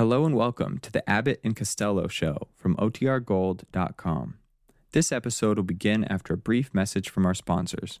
Hello and welcome to the Abbott and Costello Show from OTRGold.com. This episode will begin after a brief message from our sponsors.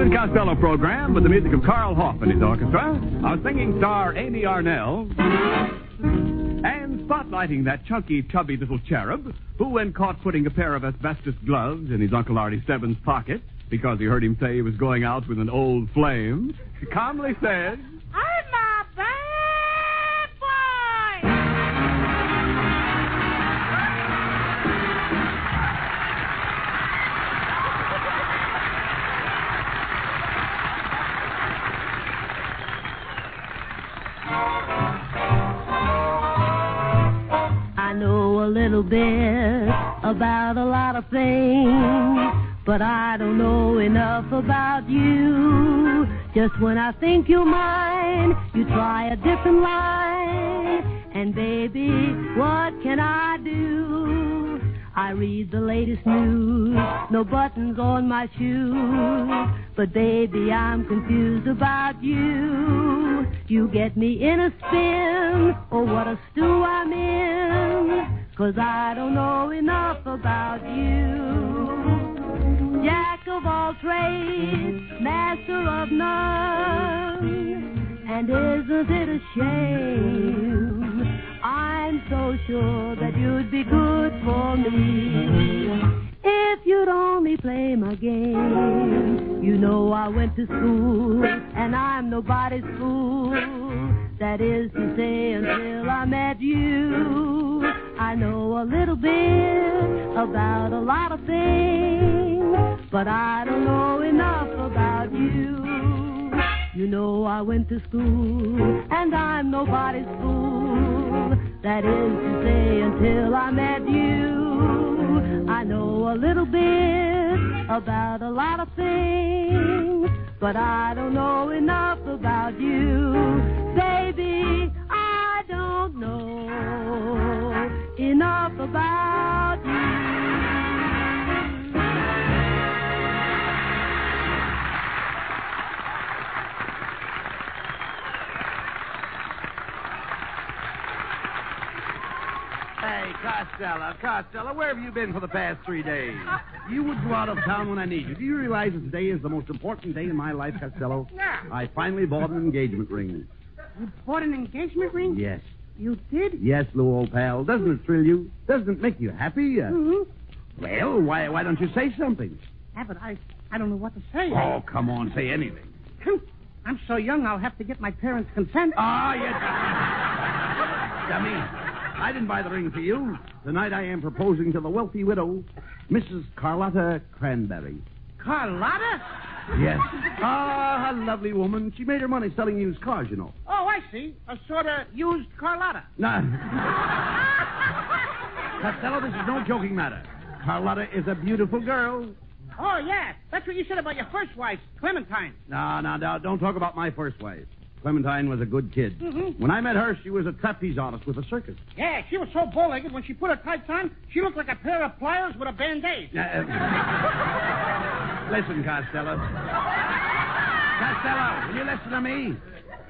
Abbott and Costello program with the music of Carl Hoff and his orchestra, our singing star Amy Arnell, and spotlighting that chunky, chubby little cherub who, when caught putting a pair of asbestos gloves in his Uncle Artie Stebbins' pocket because he heard him say he was going out with an old flame, calmly said, but I don't know enough about you. Just when I think you're mine, you try a different line. And baby, what can I do? I read the latest news, no buttons on my shoes. But baby, I'm confused about you. You get me in a spin, oh what a stew I'm in. Cause I don't know enough about you. Trades, master of none. And isn't it a shame? I'm so sure that you'd be good for me. If you'd only play my game. You know I went to school, and I'm nobody's fool. That is to say, until I met you. I know a little bit about a lot of things, but I don't know enough about you. You know I went to school, and I'm nobody's fool. That is to say, until I met you. I know a little bit about a lot of things, but I don't know enough about you. Baby, I don't know enough about you. Costello, Costello, where have you been for the past three days? You would go out of town when I need you. Do you realize that today is the most important day in my life, Costello? Yeah. I finally bought an engagement ring. You bought an engagement ring? Yes. You did? Yes, Lou, old pal. Doesn't it thrill you? Doesn't it make you happy? Uh, Mm-hmm. well, why, why don't you say something? Abbott, I, I don't know what to say. Oh, come on, say anything. I'm so young, I'll have to get my parents' consent. Ah, yes. Dummy. I didn't buy the ring for you. Tonight I am proposing to the wealthy widow, Mrs. Carlotta Cranberry. Carlotta? Yes. Ah, a lovely woman. She made her money selling used cars, you know. Oh, I see. A sort of used Carlotta. No. Costello, this is no joking matter. Carlotta is a beautiful girl. Oh, yeah. That's what you said about your first wife, Clementine. No, no, no, don't talk about my first wife. Clementine was a good kid. Mhm. When I met her, she was a trapeze artist with a circus. Yeah, she was so bow-legged, when she put her tights on, she looked like a pair of pliers with a band-aid. Uh, listen, Costello. Costello, will you listen to me?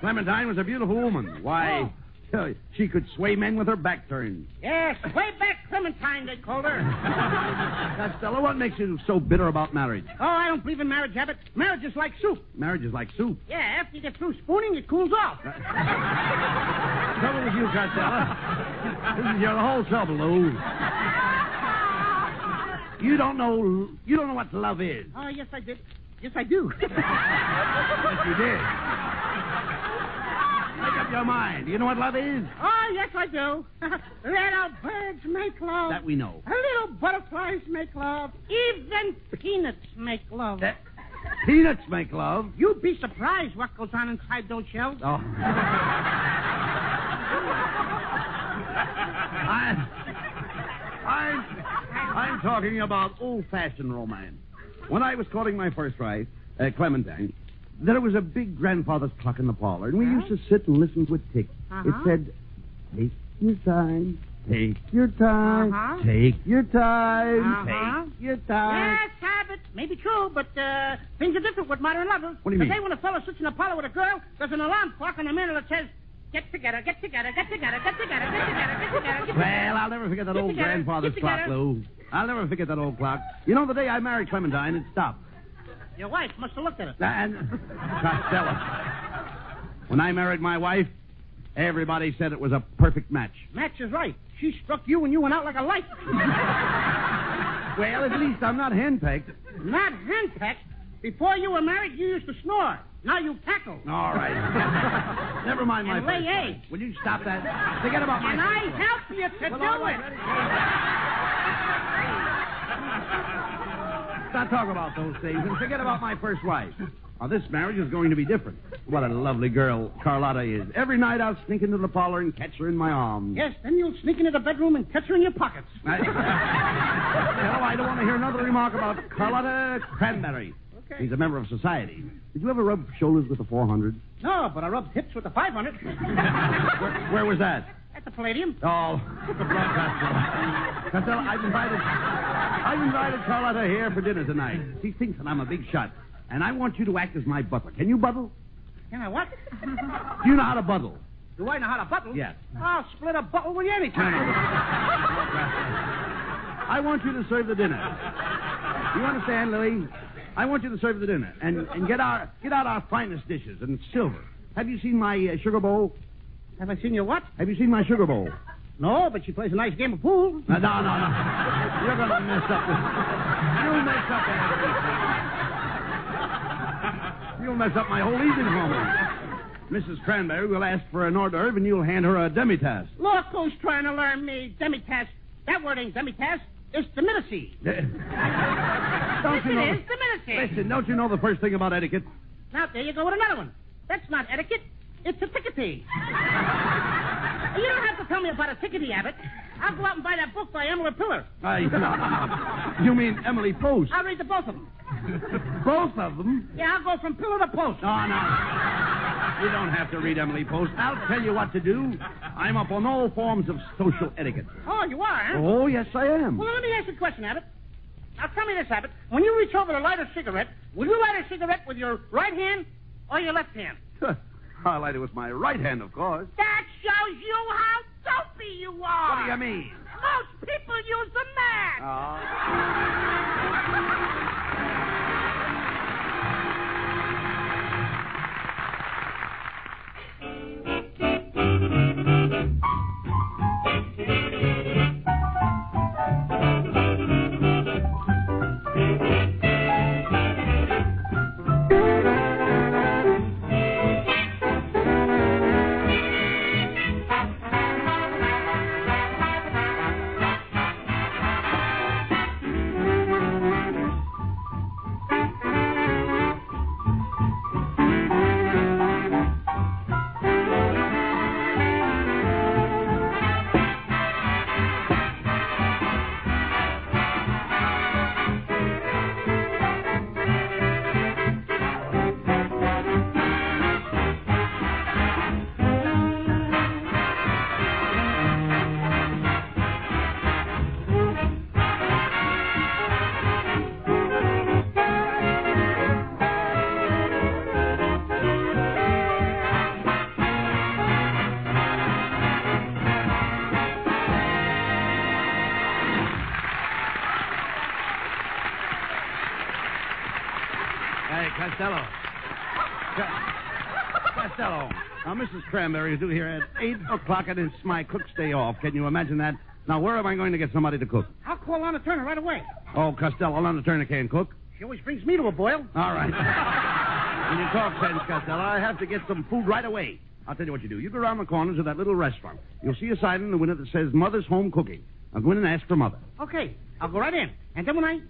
Clementine was a beautiful woman. Why, Uh, she could sway men with her back turned. Yes, way back Clementine, they called her. Costello, what makes you so bitter about marriage? Oh, I don't believe in marriage, Abbott. Marriage is like soup. Marriage is like soup. Yeah, after you get through spooning, it cools off. Uh, trouble with you, Costello. This is your whole trouble, Lou. You don't know. You don't know what love is. Oh, yes, I did. Yes, I do. Yes, you did. Make up your mind. Do you know what love is? oh, yes, I do. Little birds make love. That we know. Little butterflies make love. Even peanuts make love. That- Peanuts make love. You'd be surprised what goes on inside those shells. Oh. I, I, I'm talking about old-fashioned romance. When I was courting my first wife, uh, Clementine, there was a big grandfather's clock in the parlor, and we used to sit and listen to it tick. Uh-huh. It said, "Take your time, take your time, Uh-huh. take your time, Uh-huh. take your time." Yes, Abbott. Maybe true, but uh, things are different with modern lovers. What do you mean? Today, when a fellow sits in a parlor with a girl, there's an alarm clock on the mantel that says, Get together, get together, get together, get together, get together, get together, get together. Well, I'll never forget that Get old together, grandfather's clock. Lou. I'll never forget that old clock. You know, the day I married Clementine, it stopped. Your wife must have looked at it. And Costello. When I married my wife, everybody said it was a perfect match. Match is right. She struck you and you went out like a light. Well, at least I'm not henpecked. Not henpecked. Before you were married, you used to snore. Now you cackle. All right. Never mind my And lay eggs. Will you stop that? Forget about my And I help you to Well, do it. Not talk about those things and forget about my first wife. Now, this marriage is going to be different. What a lovely girl Carlotta is. Every night I'll sneak into the parlor and catch her in my arms. Yes, then you'll sneak into the bedroom and catch her in your pockets. I, no, I don't want to hear another remark about Carlotta Cranberry. Okay. He's a member of society. Did you ever rub shoulders with the 400? No, but I rubbed hips with the 500. Where, where was that? At the Palladium. Oh, Costello. Costello, I've invited, I've invited Carlotta here for dinner tonight. She thinks that I'm a big shot, and I want you to act as my butler. Can you buttle? Can I what? Do you know how to buttle? Do I know how to buttle? Yes. I'll split a buttle with you any time. I want you to serve the dinner. You understand, Lily? I want you to serve the dinner and, and get our get out our finest dishes and silver. Have you seen my uh, sugar bowl? Have I seen your what? Have you seen my sugar bowl? No, but she plays a nice game of pool. No, no, no, no. You're going to mess up this. You'll mess up everything. You'll mess up my whole evening me. Mrs. Cranberry will ask for an hors d'oeuvre, and you'll hand her a demi-tasse. Look who's trying to learn me. Demitasse. That word ain't demitasse. It's diminucy. don't Yes, you know? it is. Diminucy. Listen, don't you know the first thing about etiquette? Now, there you go with another one. That's not etiquette. It's a tickety. you don't have to tell me about a tickety, Abbott. I'll go out and buy that book by Emily Pillar. I, no, no, no. You mean Emily Post? I'll read the both of them. Both of them? Yeah, I'll go from pillar to post. No, no. You don't have to read Emily Post. I'll tell you what to do. I'm up on all forms of social etiquette. Oh, you are, huh? Oh, yes, I am. Well, let me ask you a question, Abbott. Now, tell me this, Abbott. When you reach over to light a cigarette, will you light a cigarette with your right hand or your left hand? I light it with my right hand, of course. That shows you how dopey you are. What do you mean? Most people use the man. Oh. Now, Mrs. Cranberry is due here at 8 o'clock, and it's my cook's day off. Can you imagine that? Now, where am I going to get somebody to cook? I'll call Lana Turner right away. Oh, Costello, Lana Turner can't cook. She always brings me to a boil. All right. when you talk sense, Costello, I have to get some food right away. I'll tell you what you do. You go around the corner to that little restaurant. You'll see a sign in the window that says Mother's Home Cooking. Now go in and ask for Mother. Okay, I'll go right in. And then when I.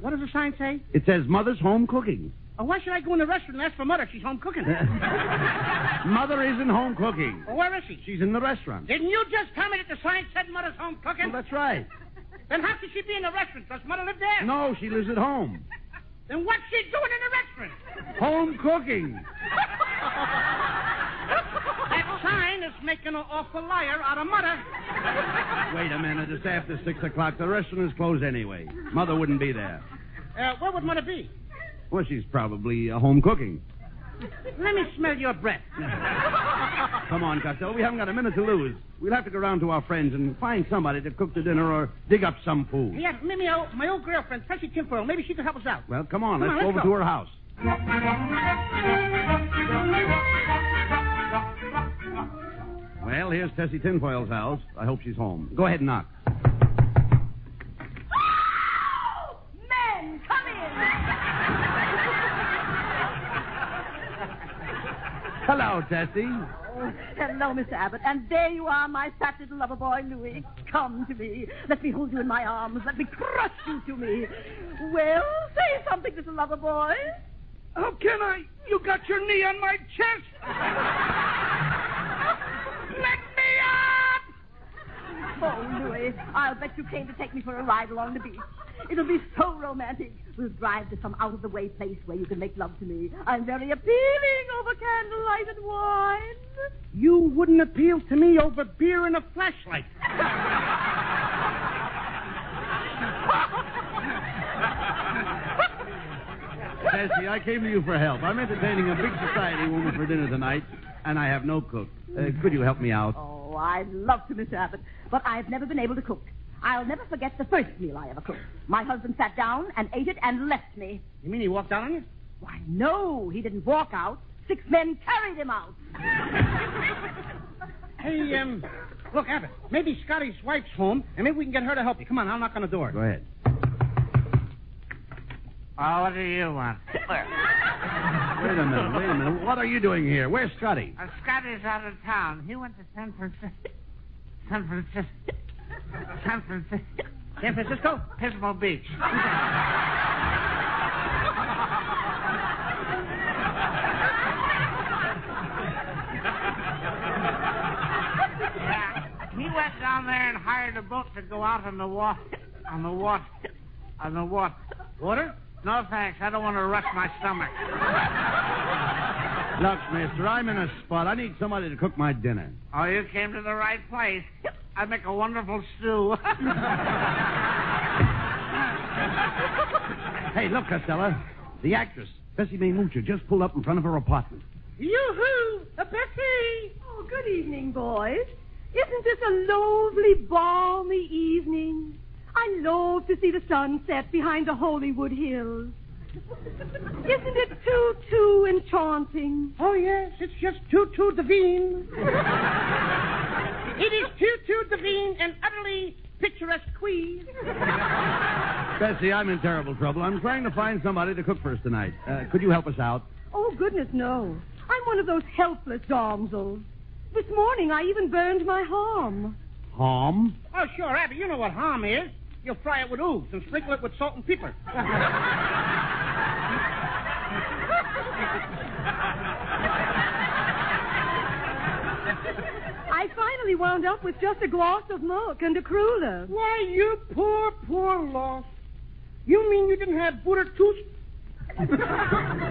What does the sign say? It says Mother's Home Cooking. Oh, why should I go in the restaurant and ask for mother she's home cooking? Mother isn't home cooking. well, where is she? She's in the restaurant. Didn't you just tell me that the sign said mother's home cooking? Well, that's right. Then how could she be in the restaurant? Does mother live there? No, she lives at home. Then what's she doing in the restaurant? Home cooking. That sign is making an awful liar out of mother. Wait a minute. It's after six o'clock. The restaurant is closed anyway. Mother wouldn't be there. Uh, where would mother be? Well, she's probably uh, home cooking. Let me smell your breath. Come on, Costello. We haven't got a minute to lose. We'll have to go round to our friends and find somebody to cook the dinner or dig up some food. Yes, maybe my old, my old girlfriend, Tessie Tinfoil. Maybe she could help us out. Well, come on. Come let's on, go let's over go. to her house. Well, here's Tessie Tinfoil's house. I hope she's home. Go ahead and knock. Hello, Tessie. Oh, hello, Mr. Abbott. And there you are, my fat little lover boy, Louis. Come to me. Let me hold you in my arms. Let me crush you to me. Well, say something, little lover boy. How can I? You got your knee on my chest. Let! Oh, Louis, I'll bet you came to take me for a ride along the beach. It'll be so romantic. We'll drive to some out-of-the-way place where you can make love to me. I'm very appealing over candlelight and wine. You wouldn't appeal to me over beer and a flashlight. Tessie, I came to you for help. I'm entertaining a big society woman for dinner tonight, and I have no cook. Uh, could you help me out? I'd love to, Mr. Abbott, but I've never been able to cook. I'll never forget the first meal I ever cooked. My husband sat down and ate it and left me. You mean he walked out on you? Why, no, he didn't walk out. Six men carried him out. Hey, um, look, Abbott, maybe Scotty's wife's home, and maybe we can get her to help you. Come on, I'll knock on the door. Go ahead. Oh, what do you want? Wait a minute, wait a minute. What are you doing here? Where's Scotty? Uh, Scotty's out of town. He went to San Francisco. San Francisco. San Francisco. San Francisco? Pismo Beach. yeah, he went down there and hired a boat to go out on the water. On the water. On the water. Water? No thanks. I don't want to rush my stomach. Look, mister, I'm in a spot. I need somebody to cook my dinner. Oh, you came to the right place. I make a wonderful stew. Hey, look, Costello. The actress, Bessie Mae Moocher, just pulled up in front of her apartment. Yoo-hoo! A Bessie! Oh, good evening, boys. Isn't this a lovely, balmy evening? I love to see the sun set behind the Hollywood Hills. Isn't it too, too enchanting? Oh, yes, it's just too, too divine. it is too, too divine and utterly picturesque. Queen. Bessie, I'm in terrible trouble. I'm trying to find somebody to cook for us tonight. Uh, could you help us out? Oh, goodness, no. I'm one of those helpless damsels. This morning I even burned my harm. Oh, sure, Abby, you know what harm is. You'll fry it with ooze and sprinkle it with salt and pepper. I finally wound up with just a glass of milk and a cruller. Why, you poor, poor lost. You mean you didn't have butter toast?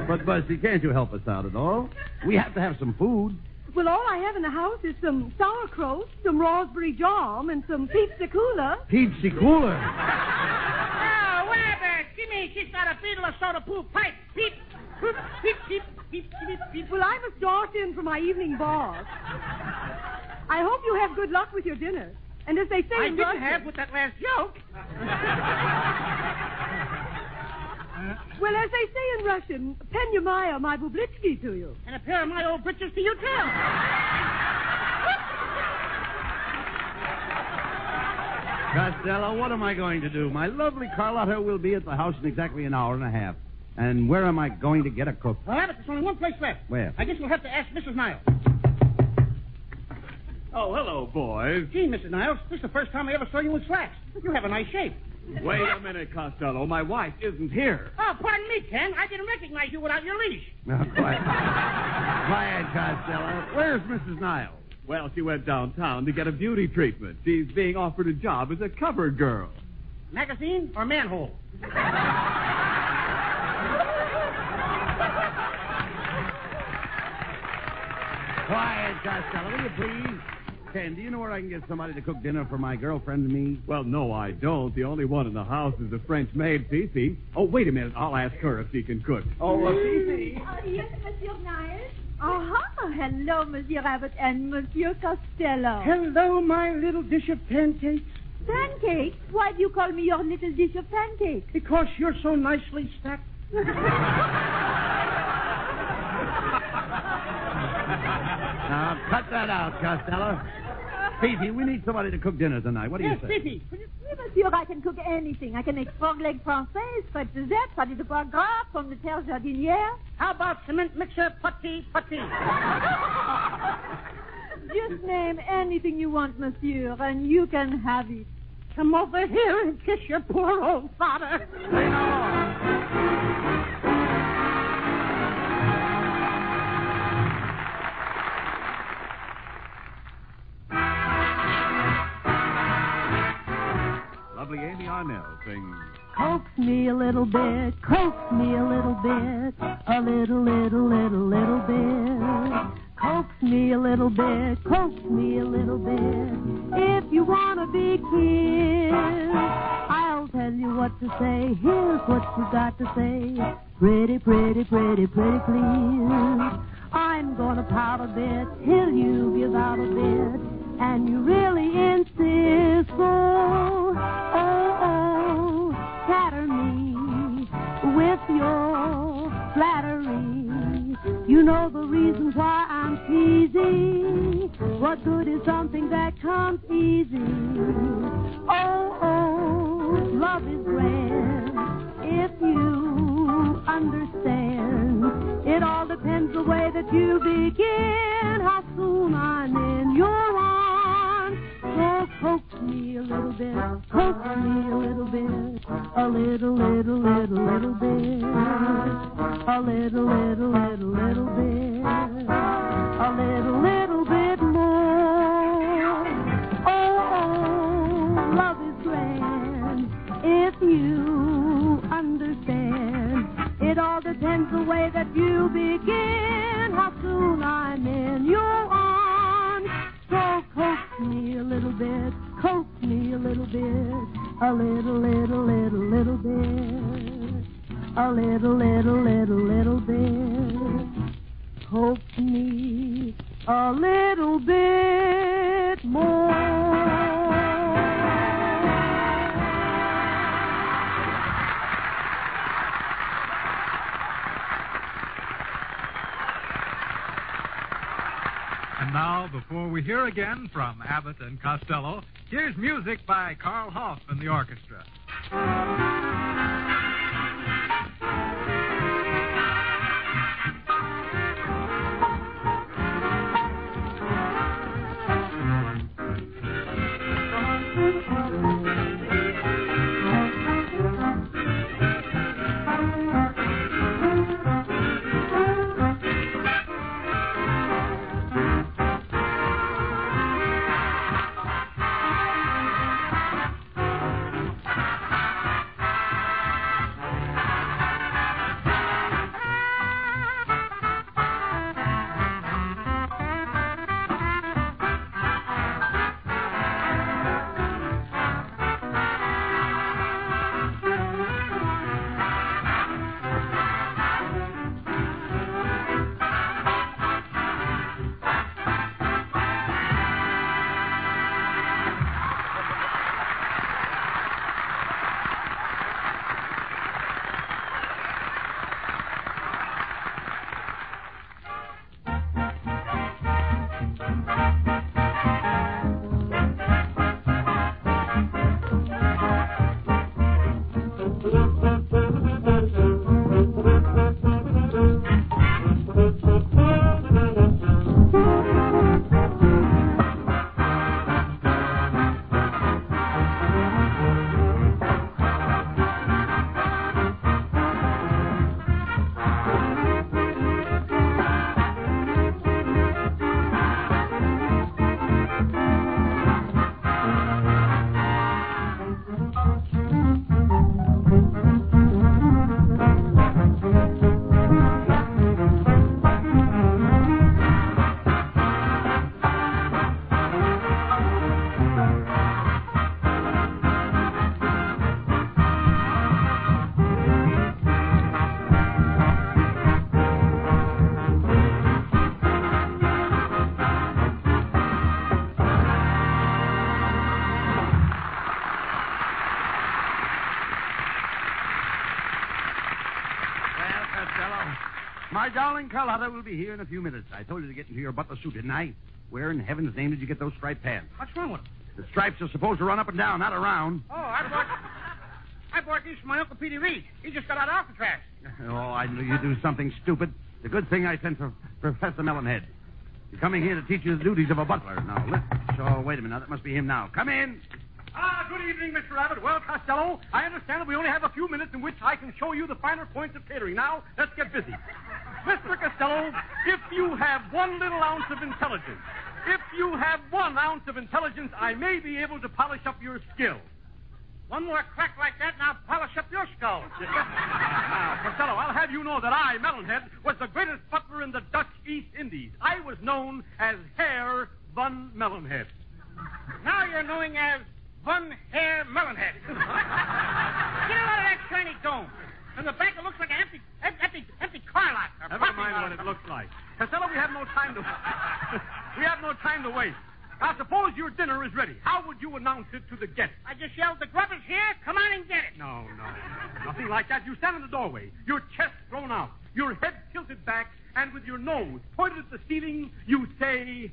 But, Bessie, can't you help us out at all? We have to have some food. Well, all I have in the house is some sauerkraut, some raspberry jam, and some pizza cooler. Peepsy Cooler. Oh, Abby, Jimmy, she's got a beetle of soda poop pipe. Peep, peep, peep, peep, peep, peep, peep. Well, I must dart in for my evening bath. I hope you have good luck with your dinner. And as they say I in didn't Russian, have with that last joke. Well, as they say in Russian, Penyamaya my bublitsky to you. And a pair of my old britches to you, too. Costello, what am I going to do? My lovely Carlotta will be at the house in exactly an hour and a half. And where am I going to get a cook? Well, Abbott, there's only one place left. Where? I guess we'll have to ask Mrs. Niles. Oh, hello, boys. Gee, Mrs. Niles, this is the first time I ever saw you in slacks. You have a nice shape. Wait a minute, Costello. My wife isn't here. Oh, pardon me, Ken. I didn't recognize you without your leash. Now, quiet. quiet, Costello. Where's Mrs. Niles? Well, she went downtown to get a beauty treatment. She's being offered a job as a cover girl. Magazine or manhole? Quiet, Costello, will you please? Ken, do you know where I can get somebody to cook dinner for my girlfriend and me? Well, no, I don't. The only one in the house is the French maid, Fifi. Oh, wait a minute. I'll ask her if she can cook. Oh, uh, Fifi. Uh, yes, Monsieur Niles. Uh-huh. Hello, Monsieur Abbott and Monsieur Costello. Hello, my little dish of pancakes. Pancakes? Why do you call me your little dish of pancakes? Because you're so nicely stacked. Now, cut that out, Costello. Fifi, we need somebody to cook dinner tonight. What do yes, you say? Fifi. Oui, Monsieur, I can cook anything. I can make frog leg français, frites de zette, pâté de foie gras, pommes de terre jardinière. How about cement mixer, putty, putty? Just name anything you want, Monsieur, and you can have it. Come over here and kiss your poor old father. Lovely Amy Arnell. Coax me a little bit, coax me a little bit, a little, little, little, little bit. Coax me a little bit, coax me a little bit. If you want to be kissed, I'll tell you what to say. Here's what you got to say. Pretty, pretty, pretty, pretty, please. I'm gonna pout a bit till you give out a bit, and you really insist. Oh, oh, oh, flatter me with your flattery. You know the reason why I'm teasing. What good is something that comes easy? Oh, oh, love is grand if you understand. It all depends the way that you begin, how soon I'm in your arms. So coax me a little bit, coax me a little bit, a little, little, little, little bit, a little, little, little, little bit, a little, little bit more. Oh, oh, love is grand if you understand. It all depends the way that you begin, how soon I'm in your arms. Me a little bit, coax me a little bit, a little, little, little, little bit, a little, little, little, little bit. Coax me a little bit more. And now, before we hear again from Abbott and Costello, here's music by Carl Hoff and the orchestra. Carlotta will be here in a few minutes. I told you to get into your butler suit, didn't I? Where in heaven's name did you get those striped pants? What's wrong with them? The stripes are supposed to run up and down, not around. Oh, I bought. I bought these from my Uncle Petey Reed. He just got out of Alcatraz. Oh, I knew you'd do something stupid. It's a good thing I sent for Professor Melonhead. You're coming here to teach you the duties of a butler. Now, let's... Oh, wait a minute. That must be him now. Come in. Ah, good evening, Mr. Abbott. Well, Costello, I understand that we only have a few minutes in which I can show you the finer points of catering. Now, let's get busy. Mr. Costello, if you have one little ounce of intelligence, if you have one ounce of intelligence, I may be able to polish up your skill. One more crack like that, and I'll polish up your skull. now, Costello, I'll have you know that I, Melonhead, was the greatest butler in the Dutch East Indies. I was known as Herr von Melonhead. Now you're known as Von Hair Melonhead. Get out of that shiny dome. From the back, it looks like an empty, empty, empty car lot. Never mind what it looks like. Costello, we have no time to we have no time to waste. Now, suppose your dinner is ready. How would you announce it to the guests? I just yelled, the grub is here. Come on and get it. No, no, nothing like that. You stand in the doorway, your chest thrown out, your head tilted back, and with your nose pointed at the ceiling, you say,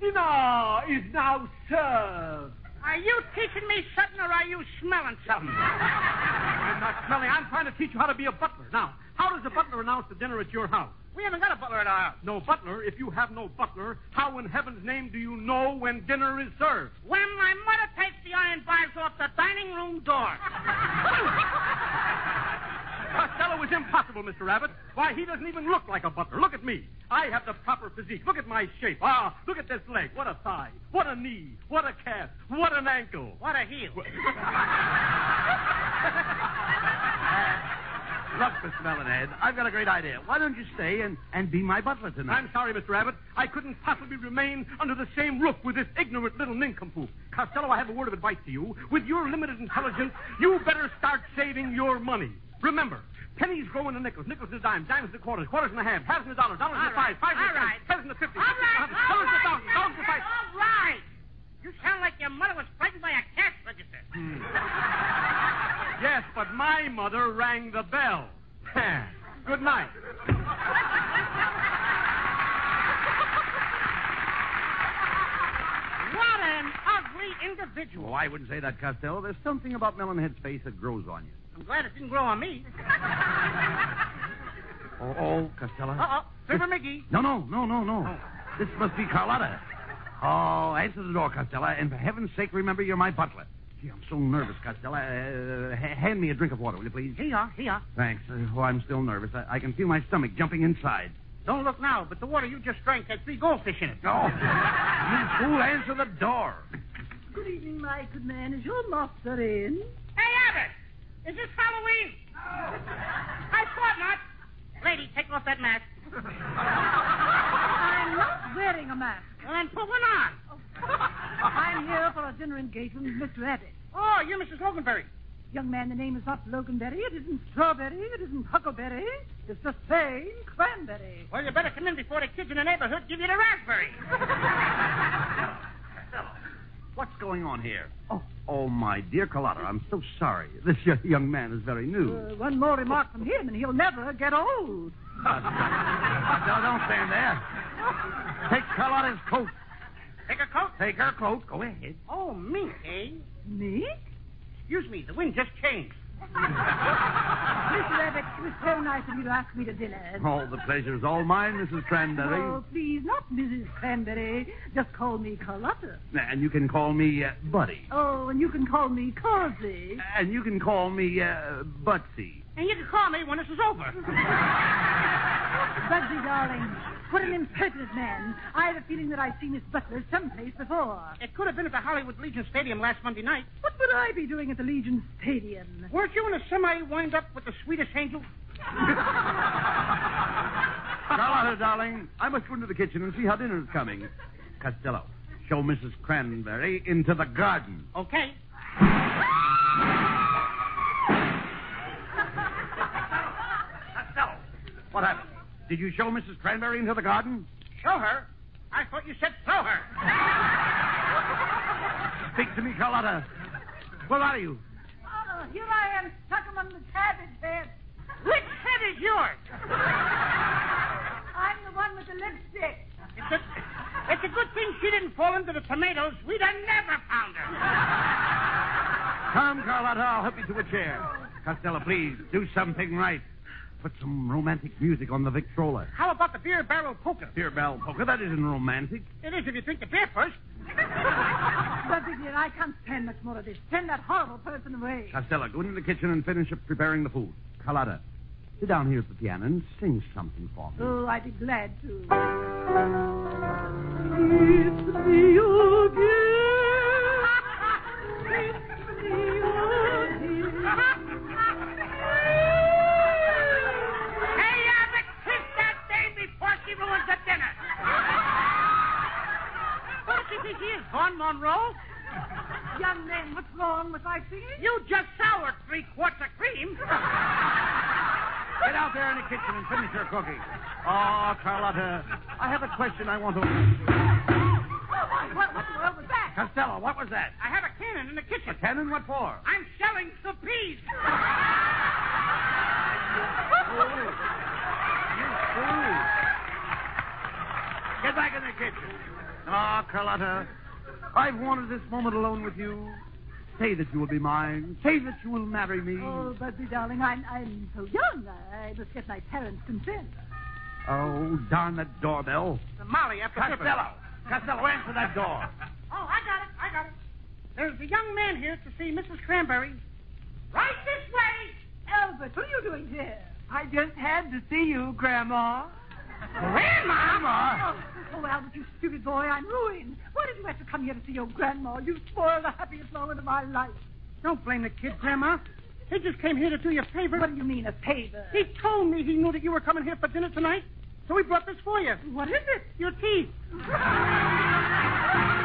"Dinner is now served." Are you teaching me something or are you smelling something? I'm not smelling. I'm trying to teach you how to be a butler. Now, how does a butler announce the dinner at your house? We haven't got a butler at our house. No butler. If you have no butler, how in heaven's name do you know when dinner is served? When my mother takes the iron bars off the dining room door. Costello is impossible, Mr. Rabbit. Why, he doesn't even look like a butler. Look at me. I have the proper physique. Look at my shape. Ah, look at this leg. What a thigh. What a knee. What a calf. What an ankle. What a heel. Look, Mr. Melonhead, I've got a great idea. Why don't you stay and, and be my butler tonight? I'm sorry, Mr. Rabbit. I couldn't possibly remain under the same roof with this ignorant little nincompoop. Costello, I have a word of advice to you. With your limited intelligence, you better start saving your money. Remember, pennies grow into nickels, nickels into dimes, dimes into quarters, quarters into halves, halves into dollars, dollars into All right, five, fives into all right. tens, tens into fifty, All right, fifties into all hundreds, dollars into thousands, all thousands into right, five. all right. You sound like your mother was frightened by a cash register. Yes, but my mother rang the bell. Good night. What an ugly individual. Oh, I wouldn't say that, Costello. There's something about Melonhead's face that grows on you. I'm glad it didn't grow on me. Oh, oh Costello. Uh-oh. Fibber McGee. No, no, no, no, no. This must be Carlotta. Oh, answer the door, Costello, and for heaven's sake, remember you're my butler. Gee, I'm so nervous, Costello. Uh, ha- hand me a drink of water, will you please? Here you are, here you are. Thanks. Uh, oh, I'm still nervous. I-, I can feel my stomach jumping inside. Don't look now, but the water you just drank had three goldfish in it. Oh, you fool, answer the door. Good evening, my good man. Is your master in? Hey, Abbott! Is this Halloween? No. I thought not. Lady, take off that mask. I'm not wearing a mask. Well, then put one on. I'm here for a dinner engagement with Mr. Abbott. Oh, you're Mrs. Loganberry. Young man, the name is not Loganberry. It isn't Strawberry. It isn't Huckleberry. It's the same Cranberry. Well, you better come in before the kids in the neighborhood give you the raspberry. What's going on here? Oh. Oh, my dear Carlotta, I'm so sorry. This young man is very new. Uh, one more remark from him, and he'll never get old. no, don't stand there. Take Carlotta's coat. Take her coat? Take her coat. Go ahead. Oh, me, eh? Me? Excuse me, the wind just changed. Mr. Abbott, it was so nice of you to ask me to dinner. All the pleasure is all mine, Mrs. Cranberry. Oh, please, not Mrs. Cranberry. Just call me Carlotta. And you can call me uh, Buddy. Oh, and you can call me Causey. And you can call me uh, Butsy. And you can call me when this is over. Butsy, darling, what an impertinent man. I have a feeling that I've seen this butler someplace before. It could have been at the Hollywood Legion Stadium last Monday night. What would I be doing at the Legion Stadium? Weren't you in a semi wind up with the Swedish Angel? Carlotta, darling, I must go into the kitchen and see how dinner is coming. Costello, show Mrs. Cranberry into the garden. Okay. Costello, what happened? Did you show Mrs. Cranberry into the garden? Show her. I thought you said throw her. Speak to me, Carlotta. Where are you? Oh, here I am, stuck among the cabbage heads. Which head is yours? I'm the one with the lipstick. It's a, it's a good thing she didn't fall into the tomatoes. We'd have never found her. Come, Carlotta, I'll help you to a chair. Costello, please, do something right. Put some romantic music on the Victrola. How about the beer barrel polka? Beer barrel polka, that isn't romantic. It is if you drink the beer first. Buddy, dear, I can't stand much more of this. Send that horrible person away. Costello, go into the kitchen and finish up preparing the food. Carlotta, sit down here at the piano and sing something for me. Oh, I'd be glad to. Hey, What does she think she is, Vaughn Monroe? Young man, what's wrong with my singing? You just soured three quarts of cream. Get out there in the kitchen and finish your cooking. Ah, oh, Carlotta, I have a question I want to. Oh, what, what in the world was that? Costello, what was that? I have a cannon in the kitchen. A cannon? What for? I'm shelling some peas. Get back in the kitchen. Oh, Carlotta, I've wanted this moment alone with you. Say that you will be mine. Say that you will marry me. Oh, Buddy, darling, I'm, I'm so young. I must get my parents' consent. Oh, darn that doorbell. Molly, after Costello! Costello, answer that door. Oh, I got it. I got it. There's a young man here to see Mrs. Cranberry. Right this way. Albert, what are you doing here? I just had to see you, Grandma. Grandma? Oh, oh, Albert, you stupid boy, I'm ruined. Why did you have to come here to see your grandma? You spoiled the happiest moment of my life. Don't blame the kid, Grandma. He just came here to do you a favor. What do you mean, a favor? He told me he knew that you were coming here for dinner tonight, so he brought this for you. What is it? Your teeth.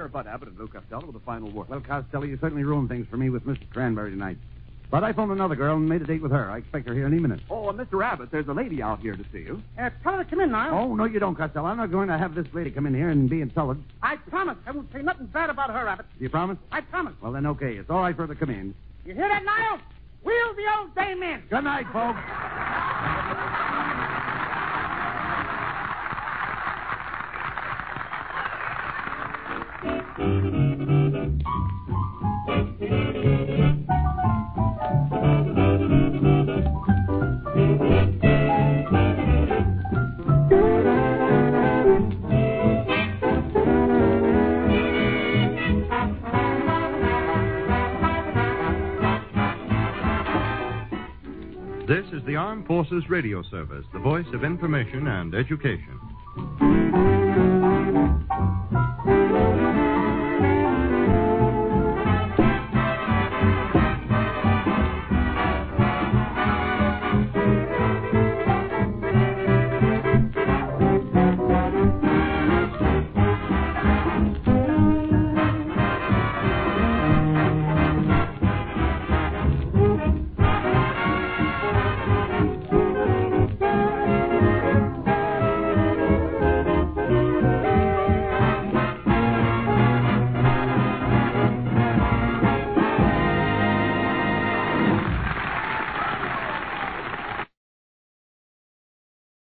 here are Bud Abbott and Lou Costello with the final word. Well, Costello, you certainly ruined things for me with Mr. Cranberry tonight. But I phoned another girl and made a date with her. I expect her here any minute. Oh, and Mr. Abbott, there's a lady out here to see you. Uh, tell her to come in now. Oh, no, you don't, Costello. I'm not going to have this lady come in here and be insulted. I promise I won't say nothing bad about her, Abbott. You promise? I promise. Well, then, okay. It's all right for her to come in. You hear that, Niles? Wheel the old dame in. Good night, folks. This is the Armed Forces Radio Service, the voice of information and education.